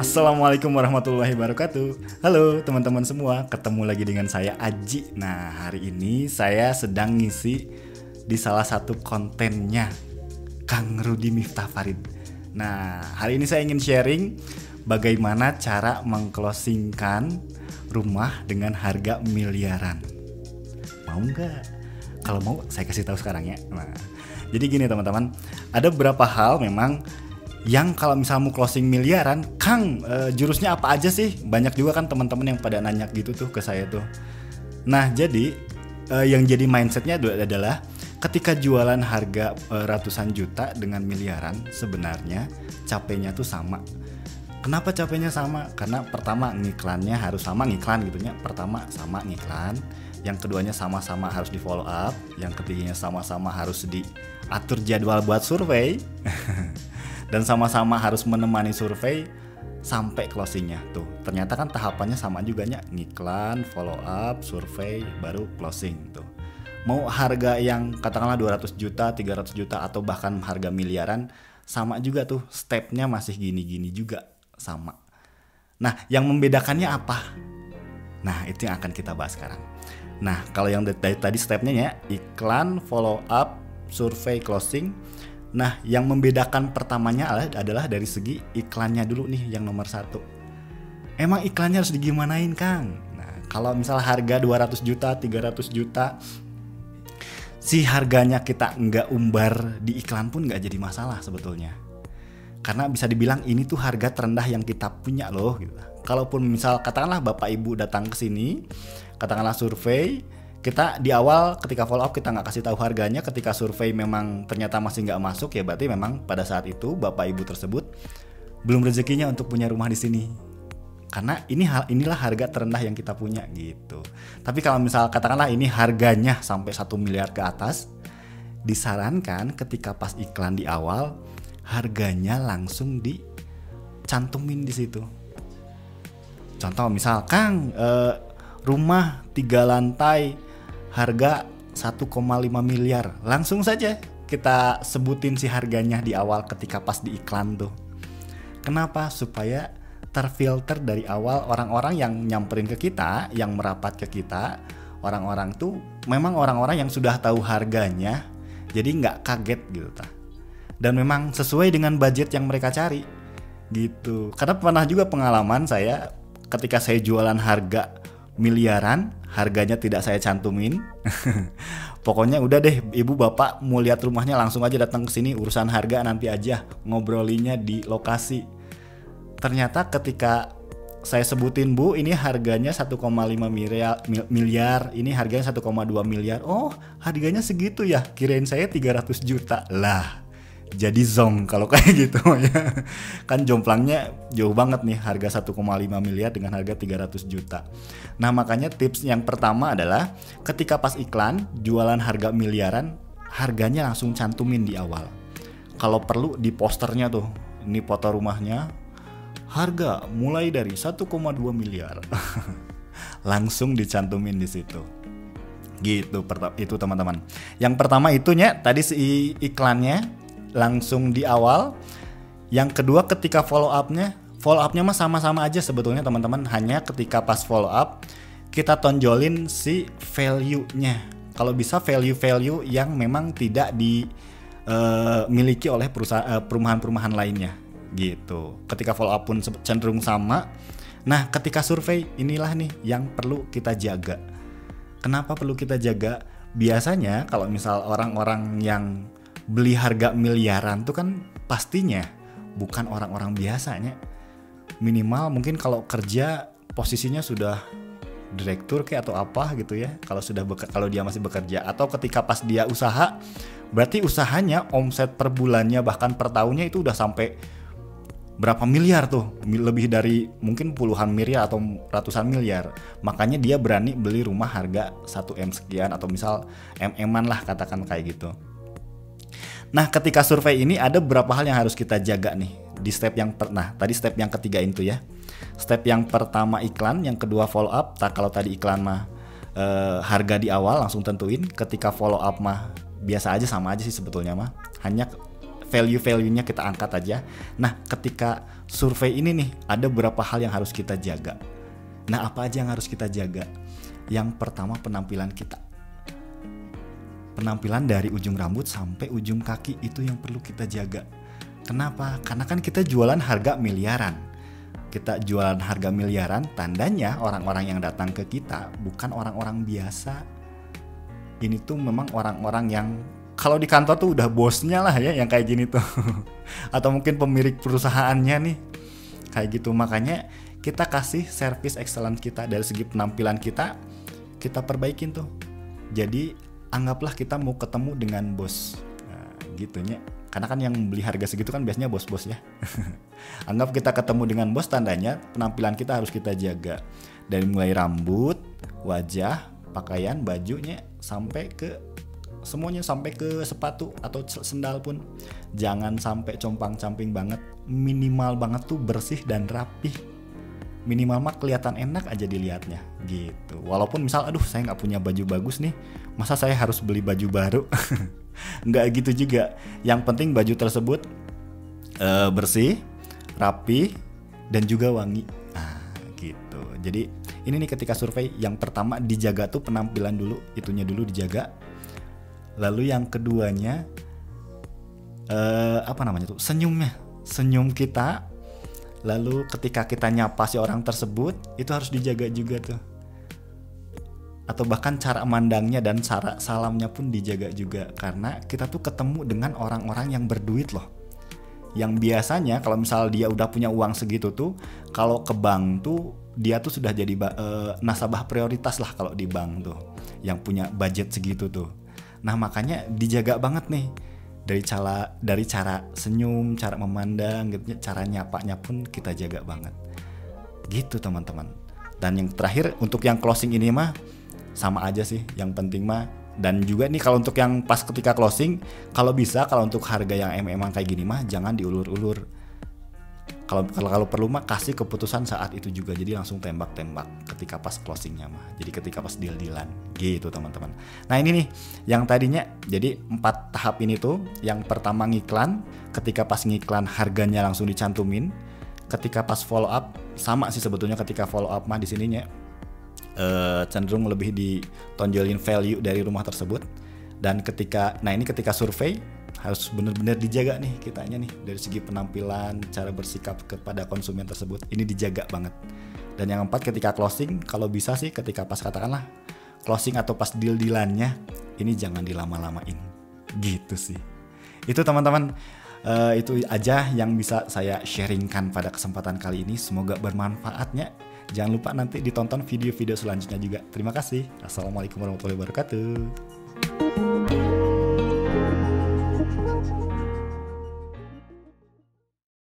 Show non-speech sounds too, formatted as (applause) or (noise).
Assalamualaikum warahmatullahi wabarakatuh. Halo teman-teman semua. Ketemu lagi dengan saya Aji. Nah hari ini saya sedang ngisi Di salah satu kontennya Kang Rudi Miftah Farid. Nah hari ini saya ingin sharing Bagaimana cara mengclosingkan rumah dengan harga miliaran. Mau nggak? Kalau mau saya kasih tahu sekarang ya. Nah jadi gini teman-teman Ada beberapa hal memang yang kalau misal mau closing miliaran, Kang uh, jurusnya apa aja sih? Banyak juga kan teman-teman yang pada nanya gitu tuh ke saya tuh. Nah jadi uh, yang jadi mindsetnya adalah ketika jualan harga uh, ratusan juta dengan miliaran sebenarnya capeknya tuh sama. Kenapa capeknya sama? Karena pertama ngiklannya harus sama ngiklan gitu ya. Pertama sama ngiklan, yang keduanya sama-sama harus di follow up, yang ketiganya sama-sama harus diatur jadwal buat survei. (laughs) dan sama-sama harus menemani survei sampai closingnya. Tuh ternyata kan tahapannya sama juga nya ngiklan follow up survei baru closing tuh. Mau harga yang katakanlah 200 juta 300 juta atau bahkan harga miliaran sama juga tuh. Stepnya masih gini-gini juga sama. Nah yang membedakannya apa? Nah itu yang akan kita bahas sekarang nah kalau yang dari tadi stepnya ya iklan follow up survei closing Nah, yang membedakan pertamanya adalah dari segi iklannya dulu nih yang nomor satu. Emang iklannya harus digimanain, Kang? Nah, kalau misal harga 200 juta, 300 juta, si harganya kita nggak umbar di iklan pun nggak jadi masalah sebetulnya. Karena bisa dibilang ini tuh harga terendah yang kita punya loh. Gitu. Kalaupun misal katakanlah bapak ibu datang ke sini, katakanlah survei, kita di awal ketika follow up kita nggak kasih tahu harganya ketika survei memang ternyata masih nggak masuk ya berarti memang pada saat itu bapak ibu tersebut belum rezekinya untuk punya rumah di sini. Karena ini hal inilah harga terendah yang kita punya gitu. Tapi kalau misal katakanlah ini harganya sampai satu miliar ke atas disarankan ketika pas iklan di awal harganya langsung dicantumin di situ. Contoh misal Kang eh, rumah tiga lantai harga 1,5 miliar. Langsung saja kita sebutin si harganya di awal ketika pas di iklan tuh. Kenapa? Supaya terfilter dari awal orang-orang yang nyamperin ke kita, yang merapat ke kita, orang-orang tuh memang orang-orang yang sudah tahu harganya, jadi nggak kaget gitu ta. Dan memang sesuai dengan budget yang mereka cari gitu. Karena pernah juga pengalaman saya ketika saya jualan harga miliaran, harganya tidak saya cantumin. (laughs) Pokoknya udah deh, ibu bapak mau lihat rumahnya langsung aja datang ke sini urusan harga nanti aja ngobrolinya di lokasi. Ternyata ketika saya sebutin bu, ini harganya 1,5 miliar, miliar, ini harganya 1,2 miliar. Oh, harganya segitu ya? Kirain saya 300 juta lah jadi zong kalau (laughs) kayak gitu ya. Kan jomplangnya jauh banget nih harga 1,5 miliar dengan harga 300 juta. Nah makanya tips yang pertama adalah ketika pas iklan jualan harga miliaran harganya langsung cantumin di awal. Kalau perlu di posternya tuh ini foto rumahnya harga mulai dari 1,2 miliar. (laughs) Langsung dicantumin di situ. Gitu itu teman-teman. Yang pertama itunya tadi si iklannya langsung di awal. Yang kedua ketika follow upnya, follow upnya mah sama-sama aja sebetulnya teman-teman. Hanya ketika pas follow up kita tonjolin si value-nya. Kalau bisa value-value yang memang tidak dimiliki eh, uh, oleh uh, perumahan-perumahan lainnya gitu. Ketika follow up pun cenderung sama. Nah, ketika survei inilah nih yang perlu kita jaga. Kenapa perlu kita jaga? Biasanya kalau misal orang-orang yang beli harga miliaran tuh kan pastinya bukan orang-orang biasanya. Minimal mungkin kalau kerja posisinya sudah direktur kayak atau apa gitu ya. Kalau sudah kalau dia masih bekerja. Atau ketika pas dia usaha berarti usahanya omset per bulannya bahkan per tahunnya itu udah sampai berapa miliar tuh. Lebih dari mungkin puluhan miliar atau ratusan miliar. Makanya dia berani beli rumah harga 1 m sekian atau misal mm-an lah katakan kayak gitu Nah, ketika survei ini ada beberapa hal yang harus kita jaga nih di step yang per, nah tadi step yang ketiga itu ya. Step yang pertama iklan, yang kedua follow up. Tak kalau tadi iklan mah e, harga di awal langsung tentuin, ketika follow up mah biasa aja sama aja sih sebetulnya mah. hanya value-value-nya kita angkat aja. Nah, ketika survei ini nih, ada beberapa hal yang harus kita jaga. Nah, apa aja yang harus kita jaga? Yang pertama penampilan kita. Penampilan dari ujung rambut sampai ujung kaki itu yang perlu kita jaga. Kenapa? Karena kan kita jualan harga miliaran. Kita jualan harga miliaran, tandanya orang-orang yang datang ke kita bukan orang-orang biasa. Ini tuh memang orang-orang yang kalau di kantor tuh udah bosnya lah ya yang kayak gini tuh (laughs) atau mungkin pemilik perusahaannya nih kayak gitu makanya kita kasih service excellent kita dari segi penampilan kita kita perbaikin tuh jadi anggaplah kita mau ketemu dengan bos. Nah, gitunya karena kan yang beli harga segitu kan biasanya bos-bos ya. (laughs) Anggap kita ketemu dengan bos tandanya penampilan kita harus kita jaga. Dari mulai rambut wajah pakaian bajunya sampai ke semuanya sampai ke sepatu atau sendal pun. Jangan sampai compang-camping banget. Minimal banget tuh bersih dan rapih minimal mah kelihatan enak aja dilihatnya gitu. Walaupun misal aduh saya nggak punya baju bagus nih masa saya harus beli baju baru? (laughs) Nggak gitu juga. Yang penting baju tersebut uh, bersih rapi dan juga wangi. Nah gitu. Jadi ini nih ketika survei yang pertama dijaga tuh penampilan dulu itunya dulu dijaga. Lalu yang keduanya uh, apa namanya tuh? Senyumnya. Senyum kita lalu ketika kita nyapa si orang tersebut itu harus dijaga juga tuh. Atau bahkan cara mandangnya dan cara salamnya pun dijaga juga. Karena kita tuh ketemu dengan orang-orang yang berduit loh. Yang biasanya kalau misal dia udah punya uang segitu tuh kalau ke bank tuh dia tuh sudah jadi uh, nasabah prioritas lah kalau di bank tuh. Yang punya budget segitu tuh. Nah makanya dijaga banget nih dari cara dari cara senyum, cara memandang, gitu, cara nyapanya pun kita jaga banget. Gitu teman-teman. Dan yang terakhir untuk yang closing ini mah sama aja sih. Yang penting mah dan juga nih kalau untuk yang pas ketika closing, kalau bisa kalau untuk harga yang emang kayak gini mah jangan diulur-ulur kalau kalau perlu mah kasih keputusan saat itu juga. Jadi langsung tembak-tembak ketika pas closingnya mah. Jadi ketika pas deal dealan gitu teman-teman. Nah ini nih yang tadinya jadi empat tahap ini tuh. Yang pertama ngiklan ketika pas ngiklan harganya langsung dicantumin. Ketika pas follow up sama sih sebetulnya ketika follow up mah di sininya uh, cenderung lebih ditonjolin value dari rumah tersebut. Dan ketika nah ini ketika survei harus benar-benar dijaga nih kitanya nih dari segi penampilan, cara bersikap kepada konsumen tersebut. Ini dijaga banget. Dan yang keempat ketika closing, kalau bisa sih ketika pas katakanlah closing atau pas deal-dealannya, ini jangan dilama-lamain. Gitu sih. Itu teman-teman uh, itu aja yang bisa saya sharingkan pada kesempatan kali ini. Semoga bermanfaatnya. Jangan lupa nanti ditonton video-video selanjutnya juga. Terima kasih. Assalamualaikum warahmatullahi wabarakatuh.